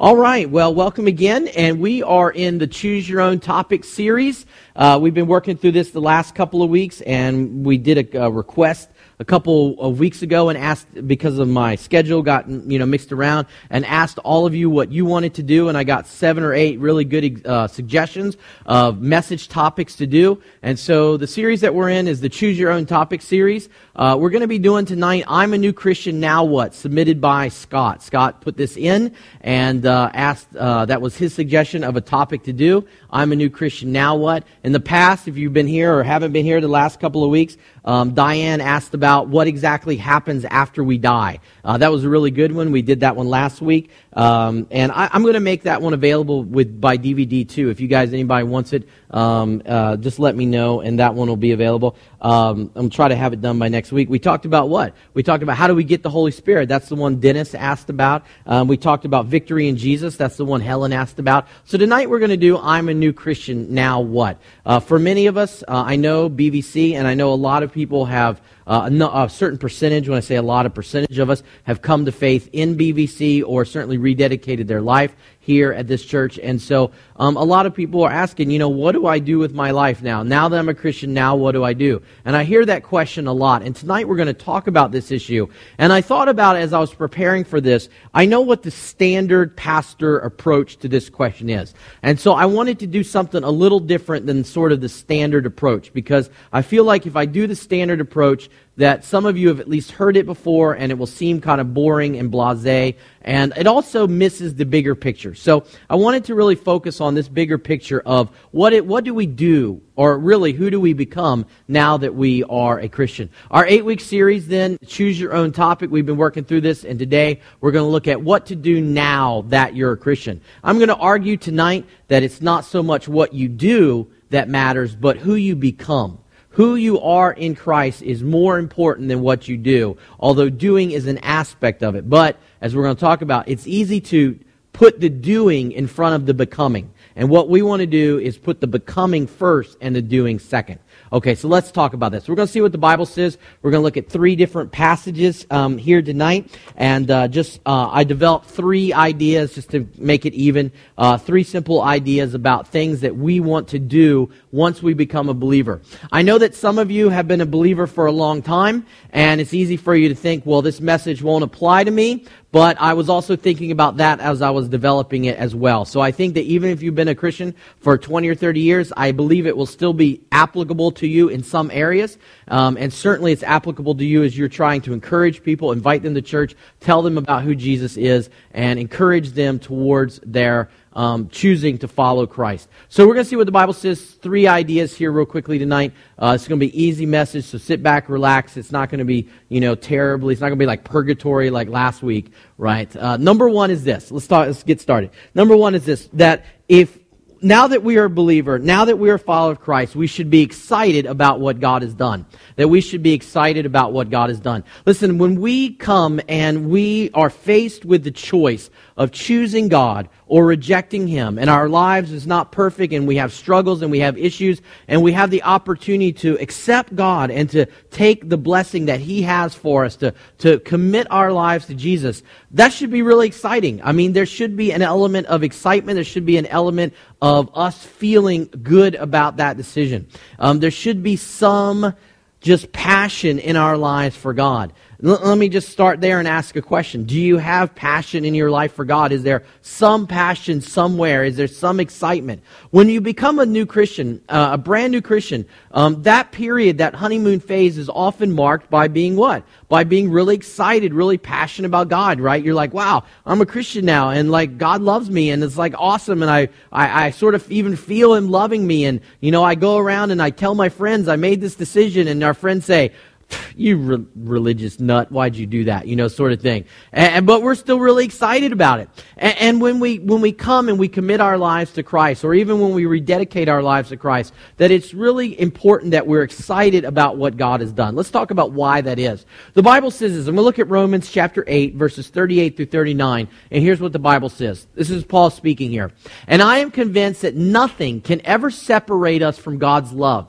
All right. Well, welcome again. And we are in the Choose Your Own Topic series. Uh, we've been working through this the last couple of weeks, and we did a, a request a couple of weeks ago and asked because of my schedule got you know mixed around and asked all of you what you wanted to do. And i got seven or eight really good uh, suggestions of message topics to do. And so the series that we're in is the choose your own topic series. Uh, we're going to be doing tonight i'm a new christian now what? Submitted by scott. Scott put this in and uh, asked uh, that was his suggestion of a topic to do. I'm a new christian now what? In the past if you've been here or haven't been here the last couple of weeks um, diane asked about about what exactly happens after we die. Uh, that was a really good one. We did that one last week. Um, and I, am going to make that one available with by DVD too. If you guys, anybody wants it, um, uh, just let me know, and that one will be available. Um, I'm try to have it done by next week. We talked about what? We talked about how do we get the Holy Spirit. That's the one Dennis asked about. Um, we talked about victory in Jesus. That's the one Helen asked about. So tonight we're going to do I'm a new Christian. Now what? Uh, for many of us, uh, I know BVC, and I know a lot of people have. Uh, a, certain percentage, when I say a lot, of percentage of us have come to faith in BVC or certainly rededicated their life here at this church. And so um, a lot of people are asking, you know, what do I do with my life now? Now that I'm a Christian, now what do I do? And I hear that question a lot. And tonight we're going to talk about this issue. And I thought about as I was preparing for this. I know what the standard pastor approach to this question is. And so I wanted to do something a little different than sort of the standard approach because I feel like if I do the standard approach, that some of you have at least heard it before and it will seem kind of boring and blase and it also misses the bigger picture. So I wanted to really focus on this bigger picture of what it, what do we do, or really who do we become now that we are a Christian. Our eight week series then, choose your own topic. We've been working through this, and today we're going to look at what to do now that you're a Christian. I'm going to argue tonight that it's not so much what you do that matters, but who you become. Who you are in Christ is more important than what you do, although doing is an aspect of it. But, as we're going to talk about, it's easy to put the doing in front of the becoming. And what we want to do is put the becoming first and the doing second. Okay, so let's talk about this. We're going to see what the Bible says. We're going to look at three different passages um, here tonight, and uh, just uh, I developed three ideas just to make it even. Uh, three simple ideas about things that we want to do once we become a believer. I know that some of you have been a believer for a long time, and it's easy for you to think, well, this message won't apply to me. But I was also thinking about that as I was developing it as well. So I think that even if you've been a Christian for 20 or 30 years, I believe it will still be applicable to you in some areas. Um, and certainly it's applicable to you as you're trying to encourage people, invite them to church, tell them about who Jesus is, and encourage them towards their um, choosing to follow Christ. So we're going to see what the Bible says. Three ideas here, real quickly tonight. Uh, it's going to be easy message, so sit back, relax. It's not going to be, you know, terribly. It's not going to be like purgatory like last week, right? Uh, number one is this. Let's start. Let's get started. Number one is this: that if now that we are a believer, now that we are a follower of Christ, we should be excited about what God has done. That we should be excited about what God has done. Listen, when we come and we are faced with the choice of choosing God or rejecting Him, and our lives is not perfect, and we have struggles and we have issues, and we have the opportunity to accept God and to take the blessing that He has for us, to, to commit our lives to Jesus, that should be really exciting. I mean, there should be an element of excitement, there should be an element of us feeling good about that decision. Um, there should be some just passion in our lives for God. Let me just start there and ask a question. Do you have passion in your life for God? Is there some passion somewhere? Is there some excitement? When you become a new Christian, uh, a brand new Christian, um, that period, that honeymoon phase is often marked by being what? By being really excited, really passionate about God, right? You're like, wow, I'm a Christian now, and like, God loves me, and it's like awesome, and I, I, I sort of even feel Him loving me, and, you know, I go around and I tell my friends I made this decision, and our friends say, you re- religious nut why'd you do that? You know sort of thing. And, but we're still really excited about it. And, and, when we when we come and we commit our lives to christ or even when we rededicate our lives to christ that it's really important that we're excited about what god has done. Let's talk about why that is. The bible says this going to look at romans chapter 8 verses 38 through 39 and here's what the bible says. This is paul speaking here. And i am convinced that nothing can ever separate us from god's love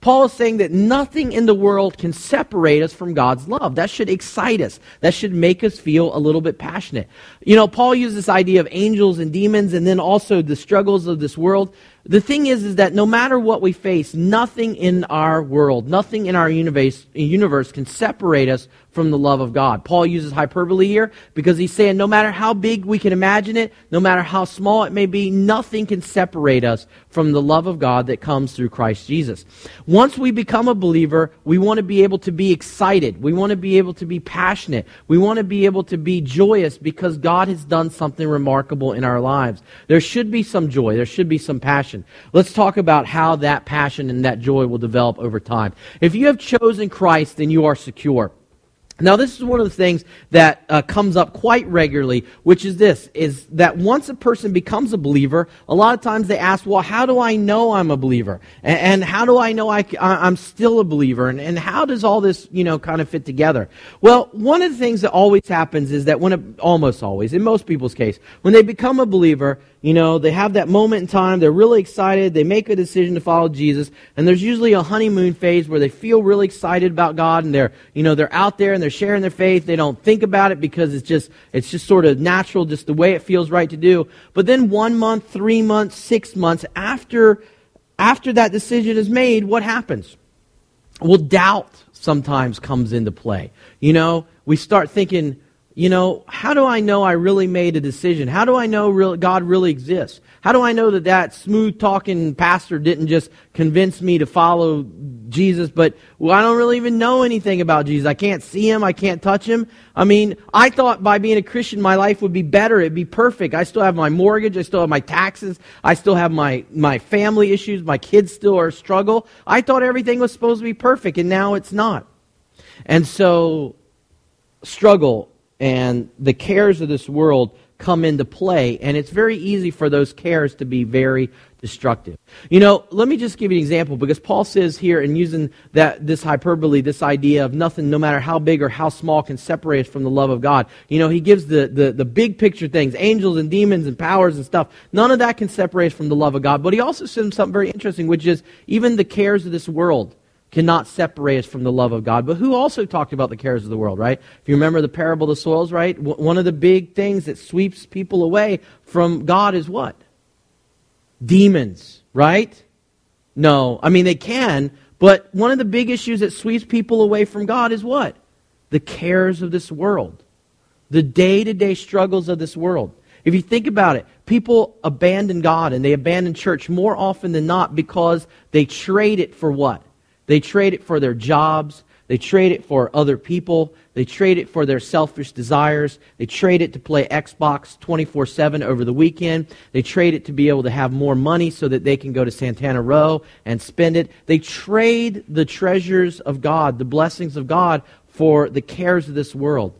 Paul is saying that nothing in the world can separate us from God's love. That should excite us. That should make us feel a little bit passionate. You know, Paul uses this idea of angels and demons and then also the struggles of this world. The thing is, is that no matter what we face, nothing in our world, nothing in our universe, universe can separate us from the love of God. Paul uses hyperbole here because he's saying no matter how big we can imagine it, no matter how small it may be, nothing can separate us from the love of God that comes through Christ Jesus. Once we become a believer, we want to be able to be excited. We want to be able to be passionate. We want to be able to be joyous because God has done something remarkable in our lives. There should be some joy. There should be some passion passion. Let's talk about how that passion and that joy will develop over time. If you have chosen Christ, then you are secure. Now, this is one of the things that uh, comes up quite regularly, which is this, is that once a person becomes a believer, a lot of times they ask, well, how do I know I'm a believer? And, and how do I know I, am still a believer? And, and how does all this, you know, kind of fit together? Well, one of the things that always happens is that when, a, almost always, in most people's case, when they become a believer, you know, they have that moment in time, they're really excited, they make a decision to follow Jesus, and there's usually a honeymoon phase where they feel really excited about God and they're, you know, they're out there and they're sharing their faith. They don't think about it because it's just, it's just sort of natural, just the way it feels right to do. But then one month, three months, six months after, after that decision is made, what happens? Well, doubt sometimes comes into play. You know, we start thinking, you know, how do I know I really made a decision? How do I know real, God really exists? How do I know that that smooth talking pastor didn't just convince me to follow Jesus, but well, I don't really even know anything about Jesus. I can't see him. I can't touch him. I mean, I thought by being a Christian, my life would be better. It'd be perfect. I still have my mortgage. I still have my taxes. I still have my, my family issues. My kids still are a struggle. I thought everything was supposed to be perfect, and now it's not. And so, struggle and the cares of this world come into play, and it's very easy for those cares to be very destructive. You know, let me just give you an example because Paul says here, and using that this hyperbole, this idea of nothing, no matter how big or how small, can separate us from the love of God. You know, he gives the, the, the big picture things, angels and demons and powers and stuff. None of that can separate us from the love of God. But he also says something very interesting, which is even the cares of this world cannot separate us from the love of God. But who also talked about the cares of the world, right? If you remember the parable of the soils, right? W- one of the big things that sweeps people away from God is what? Demons, right? No. I mean, they can, but one of the big issues that sweeps people away from God is what? The cares of this world. The day to day struggles of this world. If you think about it, people abandon God and they abandon church more often than not because they trade it for what? They trade it for their jobs. They trade it for other people. They trade it for their selfish desires. They trade it to play Xbox 24 7 over the weekend. They trade it to be able to have more money so that they can go to Santana Row and spend it. They trade the treasures of God, the blessings of God, for the cares of this world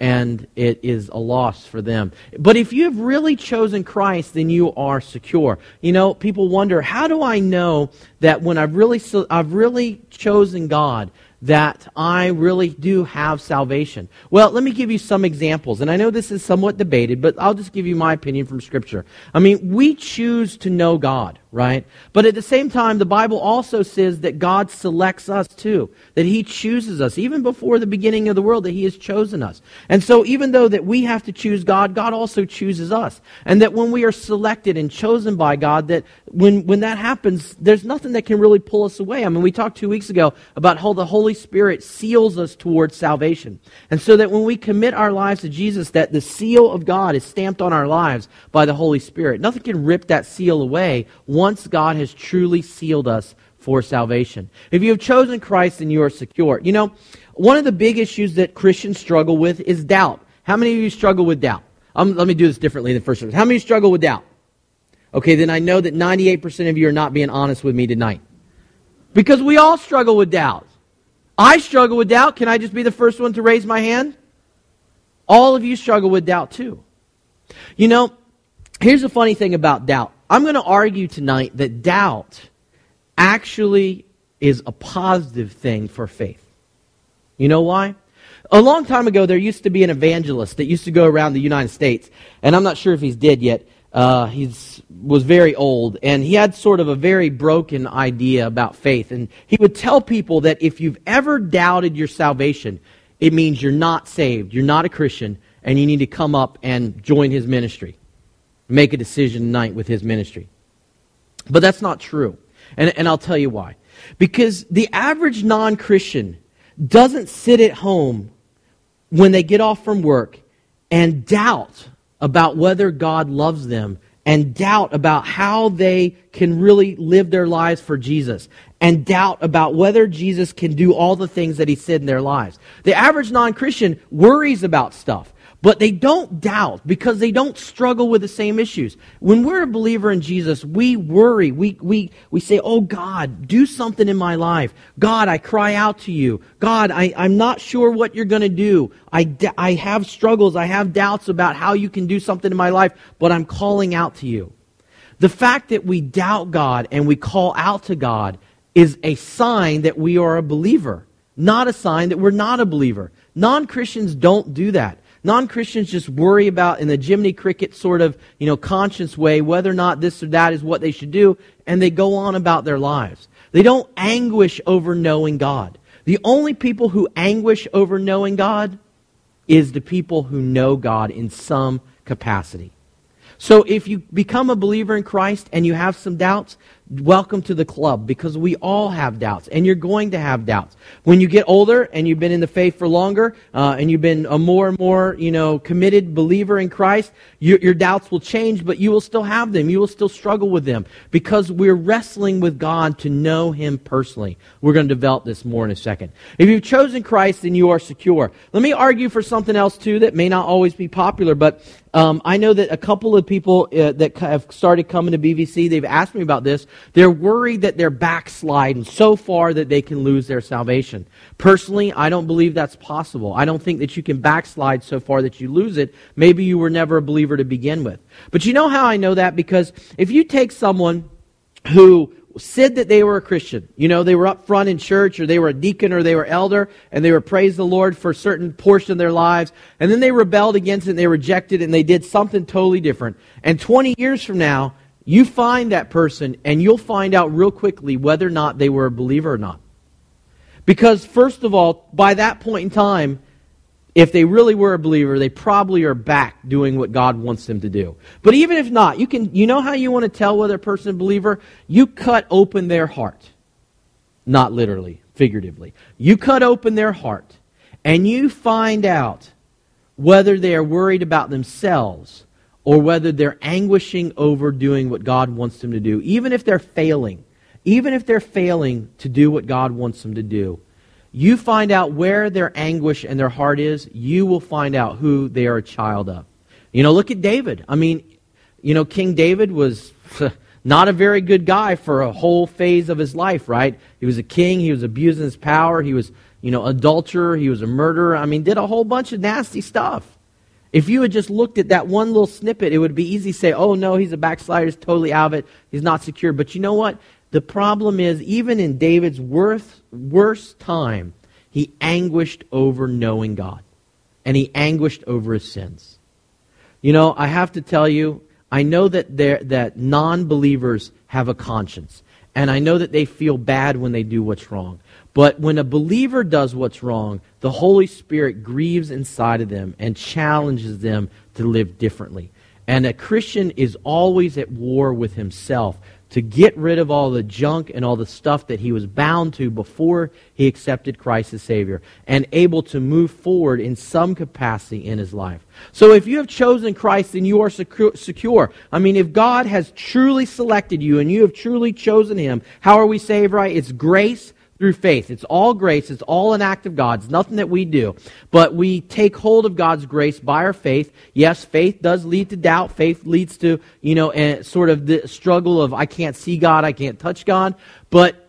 and it is a loss for them. But if you have really chosen Christ, then you are secure. You know, people wonder, how do I know that when I've really, I've really chosen God, that I really do have salvation? Well, let me give you some examples. And I know this is somewhat debated, but I'll just give you my opinion from Scripture. I mean, we choose to know God right? But at the same time, the Bible also says that God selects us too, that He chooses us, even before the beginning of the world, that He has chosen us. And so, even though that we have to choose God, God also chooses us. And that when we are selected and chosen by God, that when, when that happens, there's nothing that can really pull us away. I mean, we talked two weeks ago about how the Holy Spirit seals us towards salvation. And so that when we commit our lives to Jesus, that the seal of God is stamped on our lives by the Holy Spirit. Nothing can rip that seal away once God has truly sealed us for salvation. If you have chosen Christ, then you are secure. You know, one of the big issues that Christians struggle with is doubt. How many of you struggle with doubt? Um, let me do this differently than first service. How many struggle with doubt? Okay, then I know that 98% of you are not being honest with me tonight. Because we all struggle with doubt. I struggle with doubt. Can I just be the first one to raise my hand? All of you struggle with doubt too. You know, here's the funny thing about doubt. I'm going to argue tonight that doubt actually is a positive thing for faith. You know why? A long time ago, there used to be an evangelist that used to go around the United States, and I'm not sure if he's dead yet. Uh, he was very old, and he had sort of a very broken idea about faith. And he would tell people that if you've ever doubted your salvation, it means you're not saved, you're not a Christian, and you need to come up and join his ministry. Make a decision tonight with his ministry. But that's not true. And, and I'll tell you why. Because the average non Christian doesn't sit at home when they get off from work and doubt about whether God loves them and doubt about how they can really live their lives for Jesus and doubt about whether Jesus can do all the things that he said in their lives. The average non Christian worries about stuff. But they don't doubt because they don't struggle with the same issues. When we're a believer in Jesus, we worry. We, we, we say, Oh God, do something in my life. God, I cry out to you. God, I, I'm not sure what you're going to do. I, I have struggles. I have doubts about how you can do something in my life, but I'm calling out to you. The fact that we doubt God and we call out to God is a sign that we are a believer, not a sign that we're not a believer. Non Christians don't do that. Non-Christians just worry about in the Jiminy Cricket sort of, you know, conscience way whether or not this or that is what they should do, and they go on about their lives. They don't anguish over knowing God. The only people who anguish over knowing God is the people who know God in some capacity. So if you become a believer in Christ and you have some doubts, welcome to the club because we all have doubts and you're going to have doubts. When you get older and you've been in the faith for longer uh, and you've been a more and more you know committed believer in christ your, your doubts will change but you will still have them. You will still struggle with them because we're wrestling with god to know him personally. We're going to develop this more in a second. If you've chosen christ then you are secure. Let me argue for something else too that may not always be popular but um, I know that a couple of people uh, that have started coming to BVC, they've asked me about this. They're worried that they're backsliding so far that they can lose their salvation. Personally, I don't believe that's possible. I don't think that you can backslide so far that you lose it. Maybe you were never a believer to begin with. But you know how I know that? Because if you take someone who said that they were a Christian. You know, they were up front in church or they were a deacon or they were elder and they were praise the Lord for a certain portion of their lives. And then they rebelled against it and they rejected it and they did something totally different. And 20 years from now, you find that person and you'll find out real quickly whether or not they were a believer or not. Because, first of all, by that point in time, if they really were a believer, they probably are back doing what God wants them to do. But even if not, you can you know how you want to tell whether a person is a believer? You cut open their heart. Not literally, figuratively. You cut open their heart and you find out whether they are worried about themselves or whether they're anguishing over doing what God wants them to do, even if they're failing. Even if they're failing to do what God wants them to do you find out where their anguish and their heart is, you will find out who they are a child of. You know, look at David. I mean, you know, King David was not a very good guy for a whole phase of his life, right? He was a king, he was abusing his power, he was, you know, adulterer, he was a murderer. I mean, did a whole bunch of nasty stuff. If you had just looked at that one little snippet, it would be easy to say, oh no, he's a backslider, he's totally out of it, he's not secure. But you know what? The problem is, even in David's worst, worst time, he anguished over knowing God. And he anguished over his sins. You know, I have to tell you, I know that, that non believers have a conscience. And I know that they feel bad when they do what's wrong. But when a believer does what's wrong, the Holy Spirit grieves inside of them and challenges them to live differently. And a Christian is always at war with himself to get rid of all the junk and all the stuff that he was bound to before he accepted Christ as Savior and able to move forward in some capacity in his life. So if you have chosen Christ, then you are secure. I mean, if God has truly selected you and you have truly chosen him, how are we saved, right? It's grace through faith. It's all grace. It's all an act of God. It's nothing that we do. But we take hold of God's grace by our faith. Yes, faith does lead to doubt. Faith leads to, you know, a, sort of the struggle of I can't see God, I can't touch God. But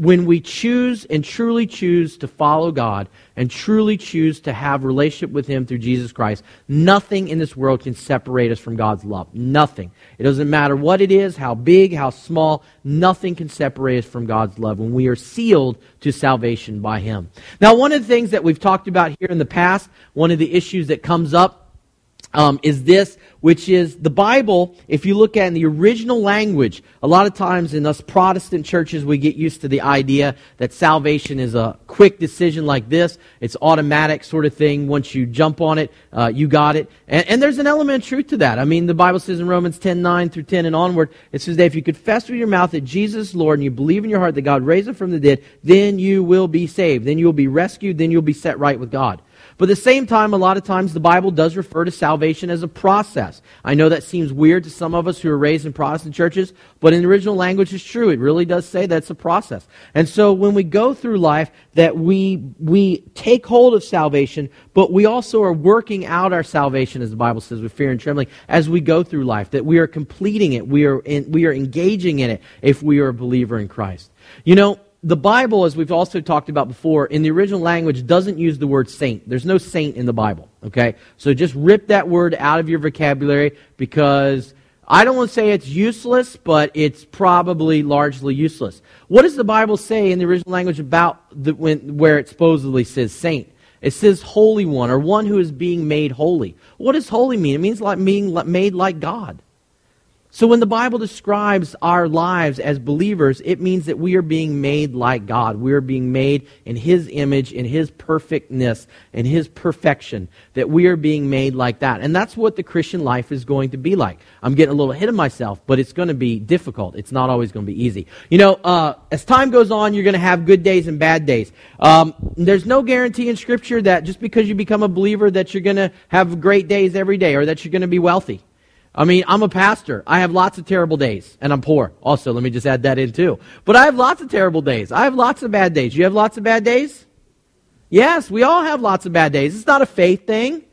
when we choose and truly choose to follow God and truly choose to have relationship with him through Jesus Christ, nothing in this world can separate us from God's love. Nothing. It doesn't matter what it is, how big, how small, nothing can separate us from God's love when we are sealed to salvation by him. Now, one of the things that we've talked about here in the past, one of the issues that comes up um, is this, which is the Bible, if you look at in the original language, a lot of times in us Protestant churches, we get used to the idea that salvation is a quick decision like this. It's automatic sort of thing. Once you jump on it, uh, you got it. And, and, there's an element of truth to that. I mean, the Bible says in Romans 10, 9 through 10 and onward, it says that if you confess with your mouth that Jesus is Lord and you believe in your heart that God raised him from the dead, then you will be saved. Then you will be rescued. Then you'll be set right with God. But at the same time, a lot of times the Bible does refer to salvation as a process. I know that seems weird to some of us who are raised in Protestant churches, but in the original language it's true. It really does say that it's a process. And so when we go through life, that we, we take hold of salvation, but we also are working out our salvation, as the Bible says, with fear and trembling, as we go through life, that we are completing it, we are, in, we are engaging in it if we are a believer in Christ. You know, the Bible, as we've also talked about before, in the original language doesn't use the word saint. There's no saint in the Bible, okay? So just rip that word out of your vocabulary because I don't want to say it's useless, but it's probably largely useless. What does the Bible say in the original language about the, when, where it supposedly says saint? It says holy one or one who is being made holy. What does holy mean? It means like being made like God. So when the Bible describes our lives as believers, it means that we are being made like God. We are being made in His image, in His perfectness, in His perfection. That we are being made like that. And that's what the Christian life is going to be like. I'm getting a little ahead of myself, but it's going to be difficult. It's not always going to be easy. You know, uh, as time goes on, you're going to have good days and bad days. Um, there's no guarantee in Scripture that just because you become a believer that you're going to have great days every day or that you're going to be wealthy. I mean, I'm a pastor. I have lots of terrible days, and I'm poor. Also, let me just add that in too. But I have lots of terrible days. I have lots of bad days. You have lots of bad days? Yes, we all have lots of bad days. It's not a faith thing.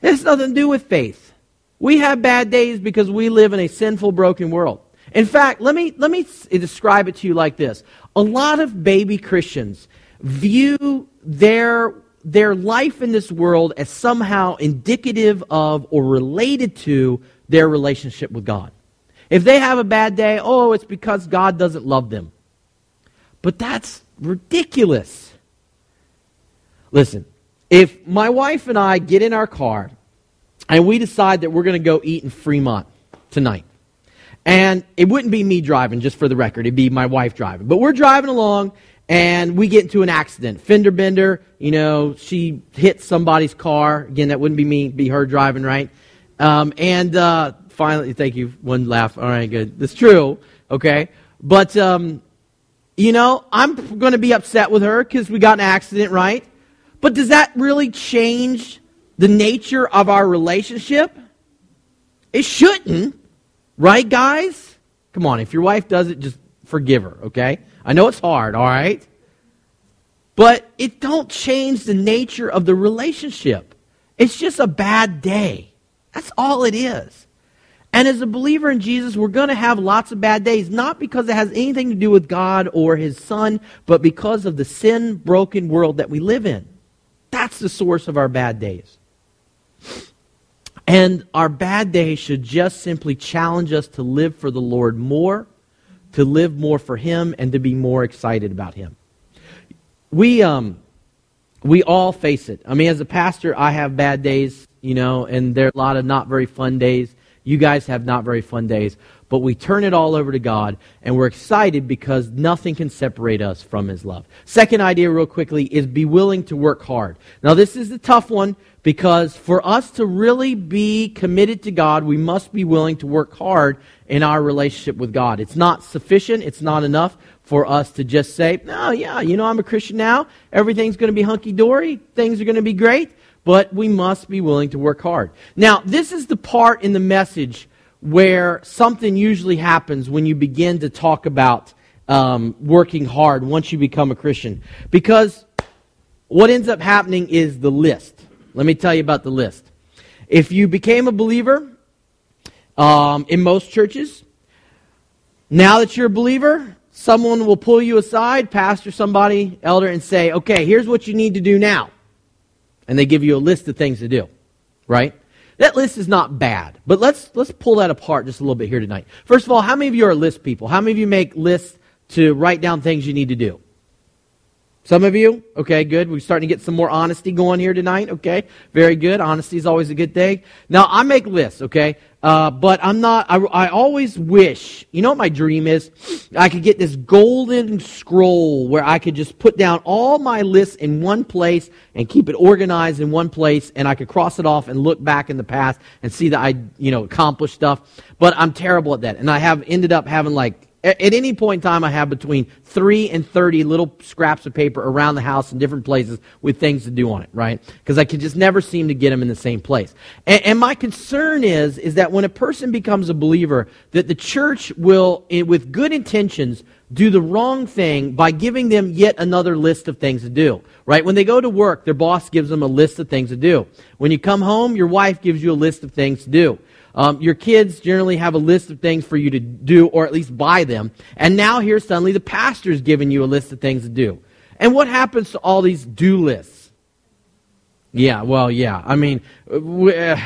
It has nothing to do with faith. We have bad days because we live in a sinful, broken world. In fact, let me, let me describe it to you like this. A lot of baby Christians view their their life in this world as somehow indicative of or related to their relationship with God. If they have a bad day, oh, it's because God doesn't love them. But that's ridiculous. Listen, if my wife and I get in our car and we decide that we're going to go eat in Fremont tonight, and it wouldn't be me driving, just for the record, it'd be my wife driving. But we're driving along and we get into an accident. Fender bender, you know, she hits somebody's car. Again, that wouldn't be me, be her driving, right? Um, and uh, finally, thank you. One laugh. All right, good. That's true. Okay, but um, you know, I'm going to be upset with her because we got an accident, right? But does that really change the nature of our relationship? It shouldn't, right, guys? Come on, if your wife does it, just forgive her, okay? I know it's hard, all right? But it don't change the nature of the relationship. It's just a bad day. That's all it is. And as a believer in Jesus, we're going to have lots of bad days, not because it has anything to do with God or His Son, but because of the sin broken world that we live in. That's the source of our bad days. And our bad days should just simply challenge us to live for the Lord more to live more for Him and to be more excited about Him. We, um, we all face it. I mean, as a pastor, I have bad days, you know, and there are a lot of not very fun days. You guys have not very fun days. But we turn it all over to God, and we're excited because nothing can separate us from His love. Second idea, real quickly, is be willing to work hard. Now, this is the tough one because for us to really be committed to God, we must be willing to work hard in our relationship with God. It's not sufficient, it's not enough for us to just say, no, yeah, you know, I'm a Christian now. Everything's going to be hunky dory. Things are going to be great. But we must be willing to work hard. Now, this is the part in the message where something usually happens when you begin to talk about um, working hard once you become a Christian. Because what ends up happening is the list. Let me tell you about the list. If you became a believer, um, in most churches. Now that you're a believer, someone will pull you aside, pastor, somebody, elder, and say, okay, here's what you need to do now. And they give you a list of things to do, right? That list is not bad, but let's, let's pull that apart just a little bit here tonight. First of all, how many of you are list people? How many of you make lists to write down things you need to do? Some of you? Okay, good. We're starting to get some more honesty going here tonight. Okay, very good. Honesty is always a good thing. Now, I make lists, okay? Uh, but I'm not, I, I always wish, you know what my dream is? I could get this golden scroll where I could just put down all my lists in one place and keep it organized in one place and I could cross it off and look back in the past and see that I, you know, accomplished stuff. But I'm terrible at that. And I have ended up having like at, any point in time, I have between three and 30 little scraps of paper around the house in different places with things to do on it, right? Because I can just never seem to get them in the same place. And, and, my concern is, is that when a person becomes a believer, that the church will, eh, with good intentions, do the wrong thing by giving them yet another list of things to do. Right? When they go to work, their boss gives them a list of things to do. When you come home, your wife gives you a list of things to do. Um, your kids generally have a list of things for you to do, or at least buy them. And now here suddenly the pastor's giving you a list of things to do. And what happens to all these do lists? Yeah, well, yeah. I mean, uh,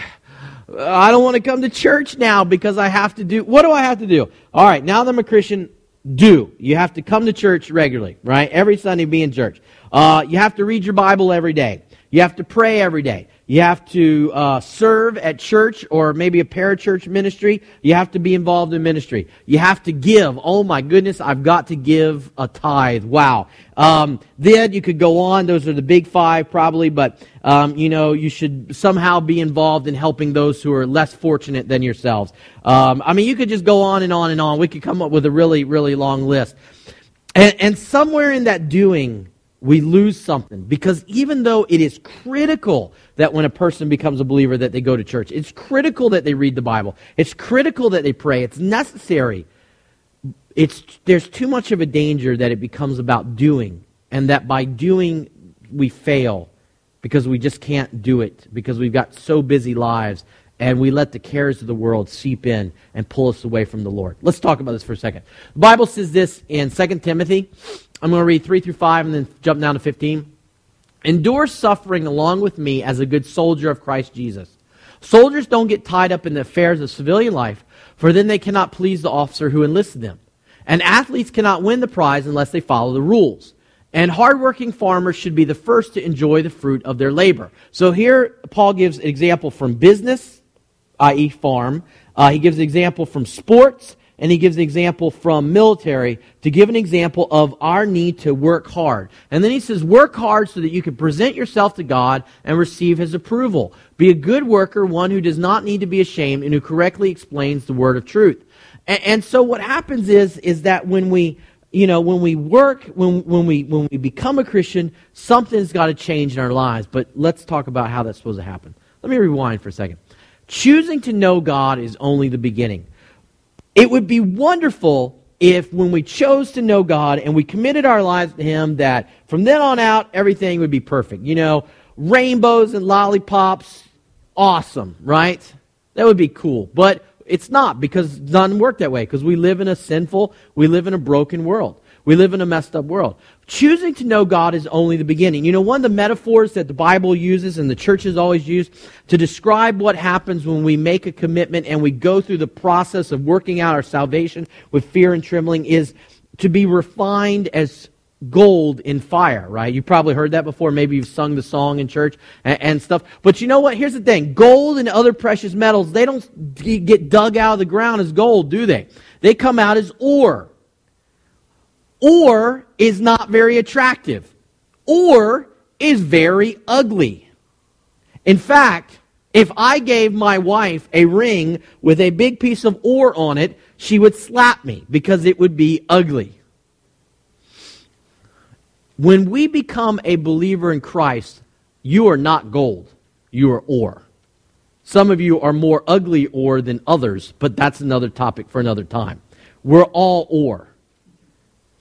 I don't want to come to church now because I have to do. What do I have to do? All right, now that I'm a Christian, do. You have to come to church regularly, right? Every Sunday be in church. Uh, you have to read your Bible every day. You have to pray every day. You have to uh, serve at church or maybe a parachurch ministry. You have to be involved in ministry. You have to give. Oh my goodness, I've got to give a tithe. Wow. Um, then you could go on. Those are the big five probably, but um, you know you should somehow be involved in helping those who are less fortunate than yourselves. Um, I mean, you could just go on and on and on. We could come up with a really, really long list. And, and somewhere in that doing, we lose something. Because even though it is critical that when a person becomes a believer that they go to church it's critical that they read the bible. It's critical that they pray. It's necessary. It's there's too much of a danger that it becomes about doing and that by doing we fail because we just can't do it because we've got so busy lives and we let the cares of the world seep in and pull us away from the lord. Let's talk about this for a second. The bible says this in 2 timothy I'm going to read 3 through 5 and then jump down to 15. Endure suffering along with me as a good soldier of Christ Jesus. Soldiers don't get tied up in the affairs of civilian life, for then they cannot please the officer who enlisted them. And athletes cannot win the prize unless they follow the rules. And hardworking farmers should be the first to enjoy the fruit of their labor. So here, Paul gives an example from business, i.e., farm. Uh, he gives an example from sports, and he gives an example from military to give an example of our need to work hard. And then he says, work hard so that you can present yourself to God and receive his approval. Be a good worker, one who does not need to be ashamed and who correctly explains the word of truth. And, and so what happens is, is that when we, you know, when we work, when, when, we, when we become a Christian, something's got to change in our lives. But let's talk about how that's supposed to happen. Let me rewind for a second. Choosing to know God is only the beginning. It would be wonderful if when we chose to know God and we committed our lives to Him, that from then on out, everything would be perfect. You know, rainbows and lollipops, awesome, right? That would be cool. But it's not because it doesn't work that way because we live in a sinful, we live in a broken world. We live in a messed up world. Choosing to know God is only the beginning. You know, one of the metaphors that the Bible uses and the church has always used to describe what happens when we make a commitment and we go through the process of working out our salvation with fear and trembling is to be refined as gold in fire, right? You probably heard that before. Maybe you've sung the song in church and, and, stuff. But you know what? Here's the thing. Gold and other precious metals, they don't get dug out of the ground as gold, do they? They come out as ore ore is not very attractive, ore is very ugly. In fact, if I gave my wife a ring with a big piece of ore on it, she would slap me because it would be ugly. When we become a believer in Christ, you are not gold, you are ore. Some of you are more ugly ore than others, but that's another topic for another time. We're all ore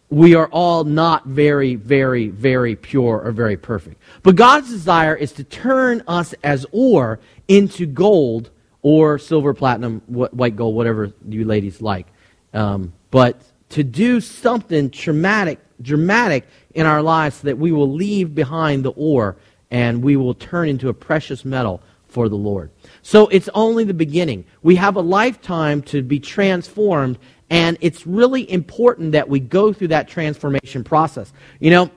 we are all not very, very, very pure or very perfect. But God's desire is to turn us as ore into gold or silver, platinum, white gold, whatever you ladies like. Um, but to do something traumatic, dramatic in our lives so that we will leave behind the ore and we will turn into a precious metal for the Lord. So it's only the beginning. We have a lifetime to be transformed, and it's really important that we go through that transformation process. You know,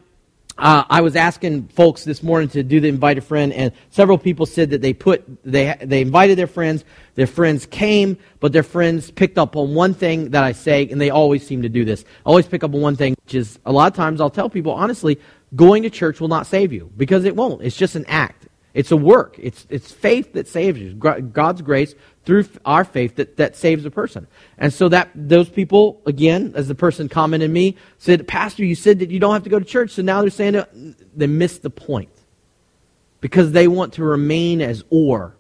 uh, I was asking folks this morning to do the invite a friend, and several people said that they put they they invited their friends. Their friends came, but their friends picked up on one thing that I say, and they always seem to do this. Always pick up on one thing, which is a lot of times I'll tell people honestly, going to church will not save you because it won't. It's just an act. It's a work. It's, it's faith that saves you. God's grace through our faith that, that saves a person. And so that those people, again, as the person commented me, said, Pastor, you said that you don't have to go to church. So now they're saying they missed the point. Because they want to remain as ore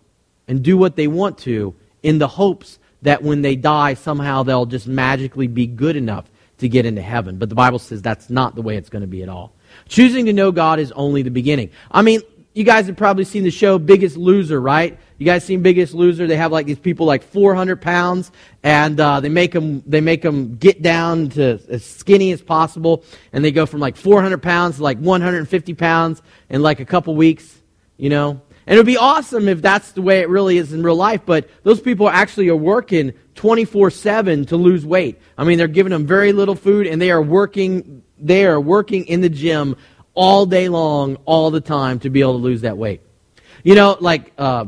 and do what they want to in the hopes that when they die, somehow they'll just magically be good enough to get into heaven. But the Bible says that's not the way it's going to be at all. Choosing to know God is only the beginning. I mean, you guys have probably seen the show Biggest Loser, right? You guys seen Biggest Loser? They have like these people like 400 pounds, and uh, they make them they make them get down to as skinny as possible, and they go from like 400 pounds to like 150 pounds in like a couple weeks, you know. And it would be awesome if that's the way it really is in real life, but those people actually are working 24 7 to lose weight. I mean, they're giving them very little food, and they are working. They are working in the gym all day long, all the time to be able to lose that weight. You know, like uh,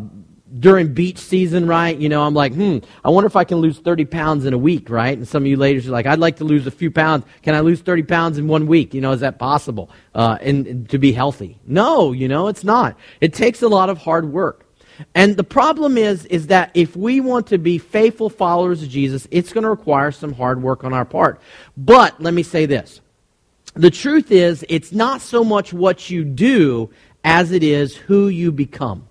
during beach season, right? You know, I'm like, hmm, I wonder if I can lose 30 pounds in a week, right? And some of you ladies are like, I'd like to lose a few pounds. Can I lose 30 pounds in one week? You know, is that possible? Uh, and, and to be healthy? No, you know, it's not. It takes a lot of hard work. And the problem is, is that if we want to be faithful followers of Jesus, it's going to require some hard work on our part. But let me say this the truth is, it's not so much what you do as it is who you become.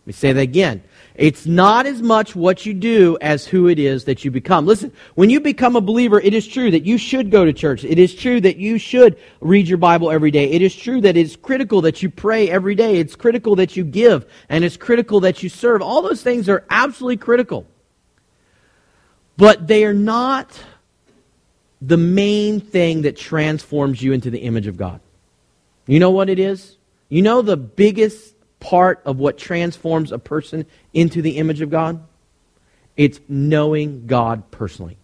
Let me say that again. It's not as much what you do as who it is that you become. Listen, when you become a believer, it is true that you should go to church. It is true that you should read your Bible every day. It is true that it's critical that you pray every day. It's critical that you give, and it's critical that you serve. All those things are absolutely critical. But they are not the main thing that transforms you into the image of God. You know what it is? You know the biggest part of what transforms a person into the image of God? It's knowing God personally.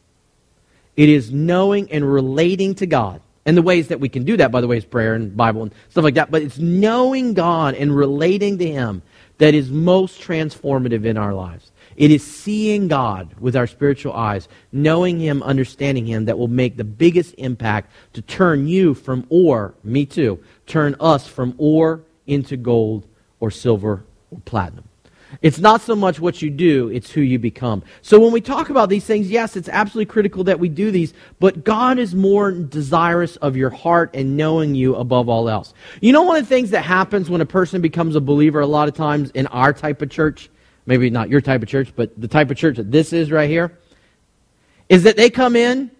It is knowing and relating to God. And the ways that we can do that, by the way, is prayer and Bible and stuff like that. But it's knowing God and relating to Him that is most transformative in our lives. It is seeing God with our spiritual eyes, knowing Him, understanding Him, that will make the biggest impact to turn you from ore, me too, turn us from ore into gold or silver or platinum. It's not so much what you do, it's who you become. So when we talk about these things, yes, it's absolutely critical that we do these, but God is more desirous of your heart and knowing you above all else. You know, one of the things that happens when a person becomes a believer a lot of times in our type of church maybe not your type of church, but the type of church that this is right here, is that they come in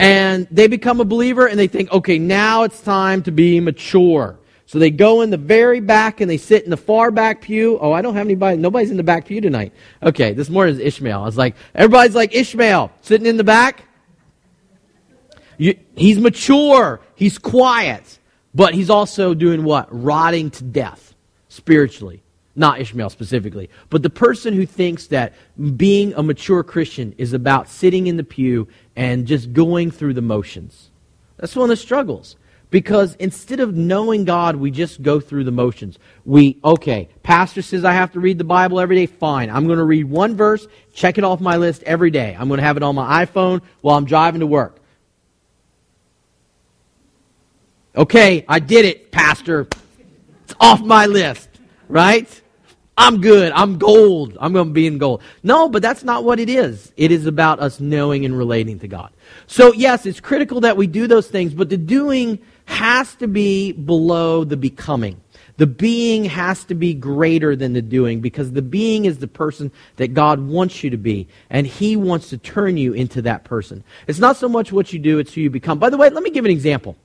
and they become a believer and they think, okay, now it's time to be mature. So they go in the very back and they sit in the far back pew. Oh, I don't have anybody. Nobody's in the back pew tonight. Okay, this morning is Ishmael. I was like, everybody's like Ishmael, sitting in the back. You, he's mature. He's quiet. But he's also doing what? Rotting to death spiritually. Not Ishmael specifically, but the person who thinks that being a mature Christian is about sitting in the pew and just going through the motions. That's one of the struggles. Because instead of knowing God, we just go through the motions. We, okay, pastor says I have to read the Bible every day. Fine. I'm going to read one verse, check it off my list every day. I'm going to have it on my iPhone while I'm driving to work. Okay, I did it, pastor. It's off my list, right? I'm good. I'm gold. I'm going to be in gold. No, but that's not what it is. It is about us knowing and relating to God. So, yes, it's critical that we do those things, but the doing has to be below the becoming. The being has to be greater than the doing because the being is the person that God wants you to be, and He wants to turn you into that person. It's not so much what you do, it's who you become. By the way, let me give an example.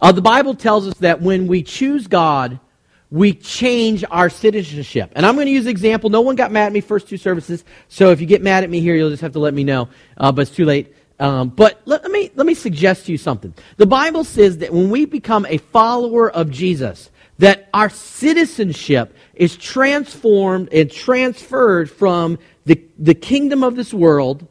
Uh, the Bible tells us that when we choose God, we change our citizenship. And I'm going to use an example. No one got mad at me first two services, so if you get mad at me here, you'll just have to let me know. Uh, but it's too late. Um, but let, let, me, let me suggest to you something. The Bible says that when we become a follower of Jesus, that our citizenship is transformed and transferred from the, the kingdom of this world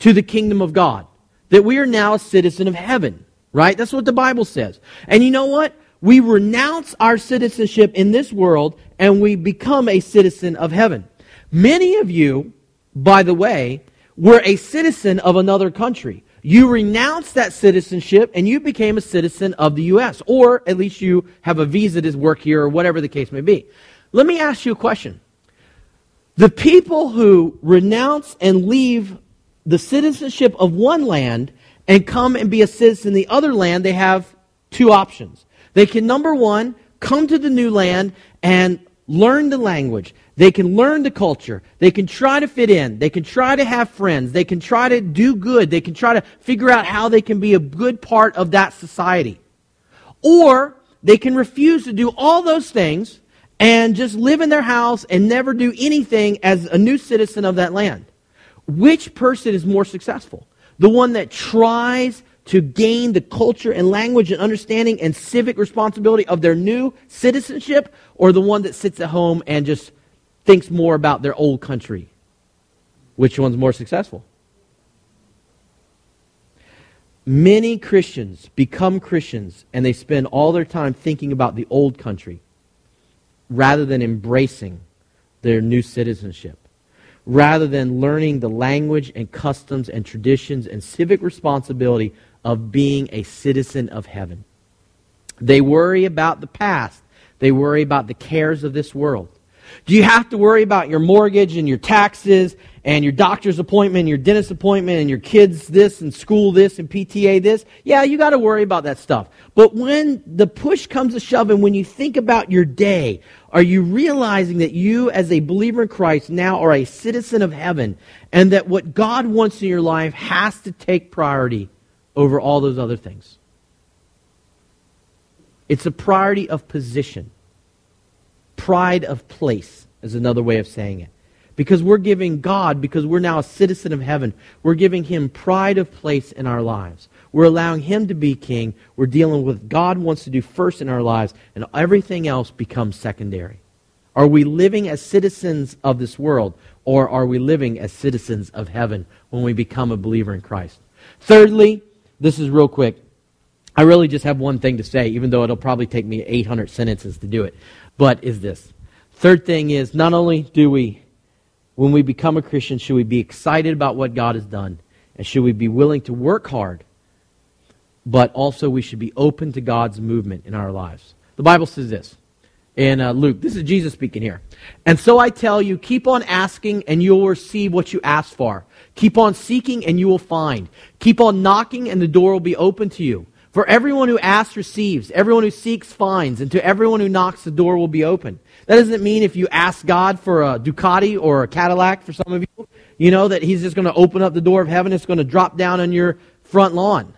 to the kingdom of God. That we are now a citizen of heaven, right? That's what the Bible says. And you know what? We renounce our citizenship in this world and we become a citizen of heaven. Many of you, by the way, were a citizen of another country. You renounced that citizenship and you became a citizen of the U.S., or at least you have a visa to work here, or whatever the case may be. Let me ask you a question. The people who renounce and leave the citizenship of one land and come and be a citizen in the other land, they have two options. They can, number one, come to the new land and learn the language. They can learn the culture. They can try to fit in. They can try to have friends. They can try to do good. They can try to figure out how they can be a good part of that society. Or they can refuse to do all those things and just live in their house and never do anything as a new citizen of that land. Which person is more successful? The one that tries to gain the culture and language and understanding and civic responsibility of their new citizenship, or the one that sits at home and just thinks more about their old country? Which one's more successful? Many Christians become Christians and they spend all their time thinking about the old country rather than embracing their new citizenship, rather than learning the language and customs and traditions and civic responsibility of being a citizen of heaven. They worry about the past, they worry about the cares of this world. Do you have to worry about your mortgage and your taxes and your doctor's appointment, and your dentist appointment, and your kids this and school this and PTA this? Yeah, you got to worry about that stuff. But when the push comes to shove and when you think about your day, are you realizing that you, as a believer in Christ, now are a citizen of heaven and that what God wants in your life has to take priority over all those other things? It's a priority of position. Pride of place is another way of saying it. Because we're giving God, because we're now a citizen of heaven, we're giving Him pride of place in our lives. We're allowing Him to be king. We're dealing with God wants to do first in our lives, and everything else becomes secondary. Are we living as citizens of this world, or are we living as citizens of heaven when we become a believer in Christ? Thirdly, this is real quick. I really just have one thing to say, even though it'll probably take me 800 sentences to do it but is this. Third thing is not only do we, when we become a Christian, should we be excited about what God has done, and should we be willing to work hard, but also we should be open to God's movement in our lives. The Bible says this in uh, Luke. This is Jesus speaking here. And so I tell you, keep on asking, and you will receive what you ask for. Keep on seeking, and you will find. Keep on knocking, and the door will be open to you. For everyone who asks receives, everyone who seeks finds, and to everyone who knocks the door will be open. That doesn't mean if you ask God for a Ducati or a Cadillac for some of you, you know that He's just going to open up the door of heaven, it's going to drop down on your front lawn.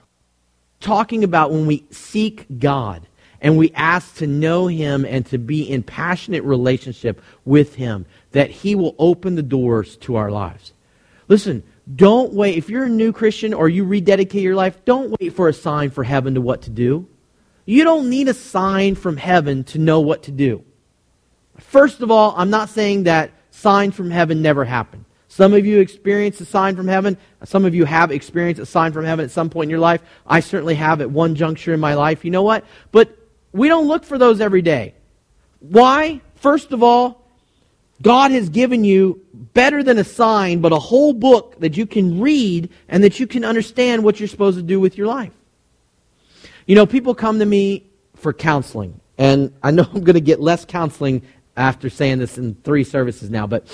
Talking about when we seek God and we ask to know Him and to be in passionate relationship with Him, that He will open the doors to our lives. Listen, don't wait. If you're a new Christian or you rededicate your life, don't wait for a sign for heaven to what to do. You don't need a sign from heaven to know what to do. First of all, I'm not saying that signs from heaven never happen. Some of you experienced a sign from heaven. Some of you have experienced a sign from heaven at some point in your life. I certainly have at one juncture in my life. You know what? But we don't look for those every day. Why? First of all, God has given you better than a sign, but a whole book that you can read and that you can understand what you're supposed to do with your life. You know, people come to me for counseling, and I know I'm going to get less counseling after saying this in three services now, but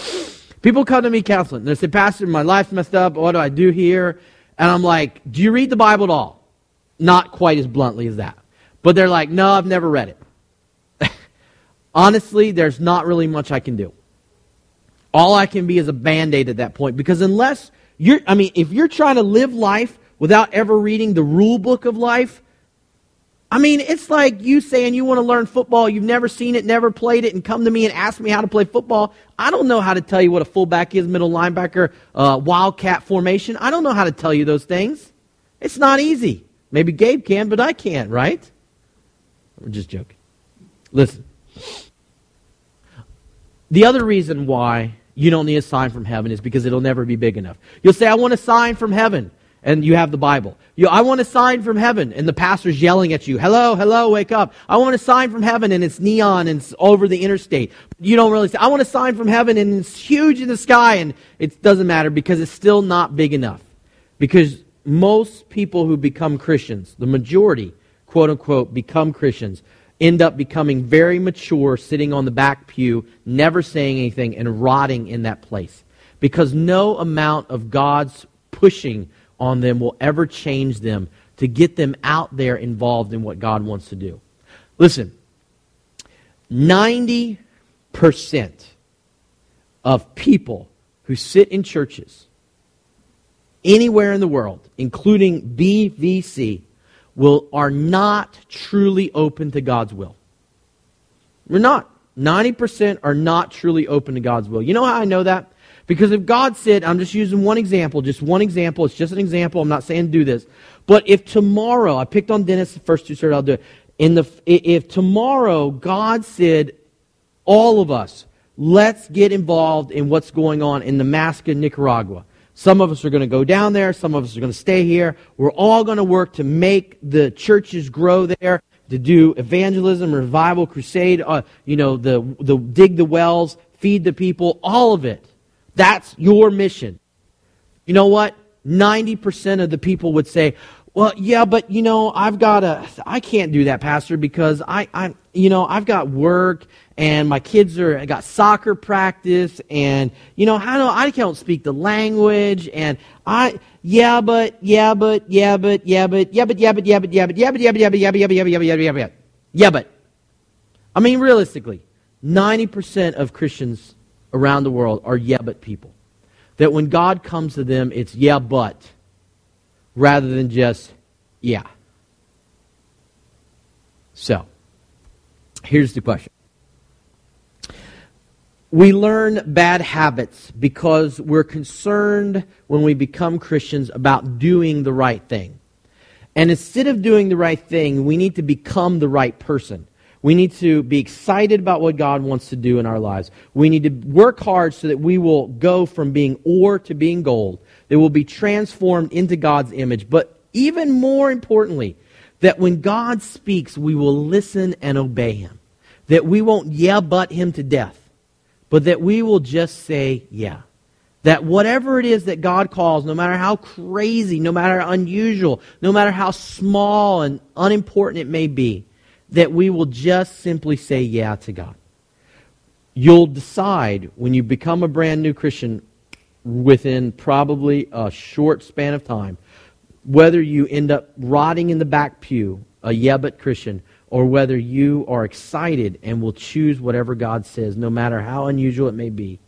people come to me counseling. They say, Pastor, my life's messed up. What do I do here? And I'm like, Do you read the Bible at all? Not quite as bluntly as that. But they're like, No, I've never read it. Honestly, there's not really much I can do. All I can be is a band aid at that point. Because unless you're, I mean, if you're trying to live life without ever reading the rule book of life, I mean, it's like you saying you want to learn football, you've never seen it, never played it, and come to me and ask me how to play football. I don't know how to tell you what a fullback is, middle linebacker, uh, wildcat formation. I don't know how to tell you those things. It's not easy. Maybe Gabe can, but I can't, right? I'm just joking. Listen. The other reason why you don't need a sign from heaven is because it'll never be big enough. You'll say, I want a sign from heaven, and you have the Bible. You, I want a sign from heaven, and the pastor's yelling at you, hello, hello, wake up. I want a sign from heaven, and it's neon, and it's over the interstate. You don't really say, I want a sign from heaven, and it's huge in the sky, and it doesn't matter because it's still not big enough. Because most people who become Christians, the majority, quote unquote, become Christians, end up becoming very mature, sitting on the back pew, never saying anything, and rotting in that place. Because no amount of God's pushing on them will ever change them to get them out there involved in what God wants to do. Listen, 90% of people who sit in churches anywhere in the world, including BVC, will, are not truly open to God's will. We're not. 90% are not truly open to God's will. You know how I know that? Because if God said, I'm just using one example, just one example, it's just an example, I'm not saying do this. But if tomorrow, I picked on Dennis the first two sermons, I'll do it. In the, if tomorrow God said, all of us, let's get involved in what's going on in Nemaska, Nicaragua. Some of us are going to go down there. Some of us are going to stay here. We're all going to work to make the churches grow there, to do evangelism, revival, crusade, uh, you know, the, the dig the wells, feed the people, all of it. That's your mission. You know what? 90% of the people would say, well, yeah, but you know, I've got a, I can't do that, Pastor, because I, I, you know, I've got work and my kids are I got soccer practice and you know how do I can't speak the language and I yeah, but, yeah, but, yeah, but, yeah, but, yeah, but, yeah, but, yeah, but, yeah but yeah but yeah but yeah but yeah but yeah but yeah but yeah but yeah but yeah but yeah but yeah but yeah but yeah but yeah but yeah but yeah but yeah, but, I mean realistically 90% of Christians around the world are yeah but people that when God comes to them it's yeah but rather than just yeah so here's the question we learn bad habits because we're concerned when we become Christians about doing the right thing. And instead of doing the right thing, we need to become the right person. We need to be excited about what God wants to do in our lives. We need to work hard so that we will go from being ore to being gold, that will be transformed into God's image. But even more importantly, that when God speaks, we will listen and obey Him. That we won't yeah but Him to death but that we will just say, yeah. That whatever it is that God calls, no matter how crazy, no matter unusual, no matter how small and unimportant it may be, that we will just simply say yeah to God. You'll decide when you become a brand new Christian within probably a short span of time whether you end up rotting in the back pew, a yeah but Christian, or whether you are excited and will choose whatever God says, no matter how unusual it may be.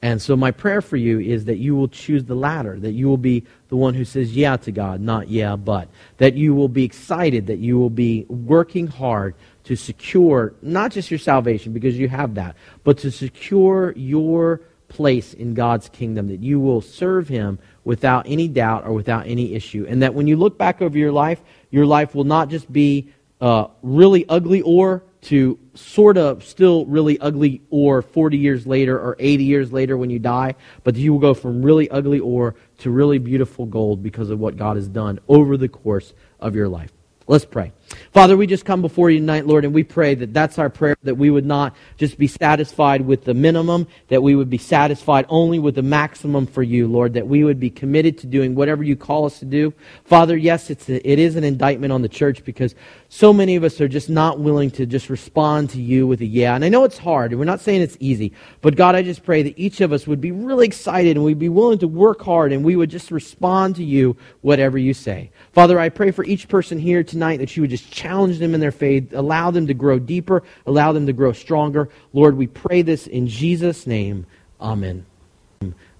And so, my prayer for you is that you will choose the latter, that you will be the one who says yeah to God, not yeah, but. That you will be excited, that you will be working hard to secure not just your salvation, because you have that, but to secure your place in God's kingdom, that you will serve Him without any doubt or without any issue. And that when you look back over your life, your life will not just be uh, really ugly ore to sort of still really ugly ore 40 years later or 80 years later when you die, but you will go from really ugly ore to really beautiful gold because of what God has done over the course of your life. Let's pray. Father, we just come before you tonight, Lord, and we pray that that's our prayer, that we would not just be satisfied with the minimum, that we would be satisfied only with the maximum for you, Lord, that we would be committed to doing whatever you call us to do. Father, yes, it's a, it is an indictment on the church because so many of us are just not willing to just respond to you with a yeah. And I know it's hard, and we're not saying it's easy, but God, I just pray that each of us would be really excited and we'd be willing to work hard and we would just respond to you whatever you say. Father, I pray for each person here tonight that you would just challenge them in their faith, allow them to grow deeper, allow them to grow stronger. Lord, we pray this in Jesus' name. Amen.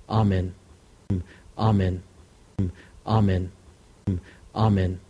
Amen. Amen. Amen. Amen.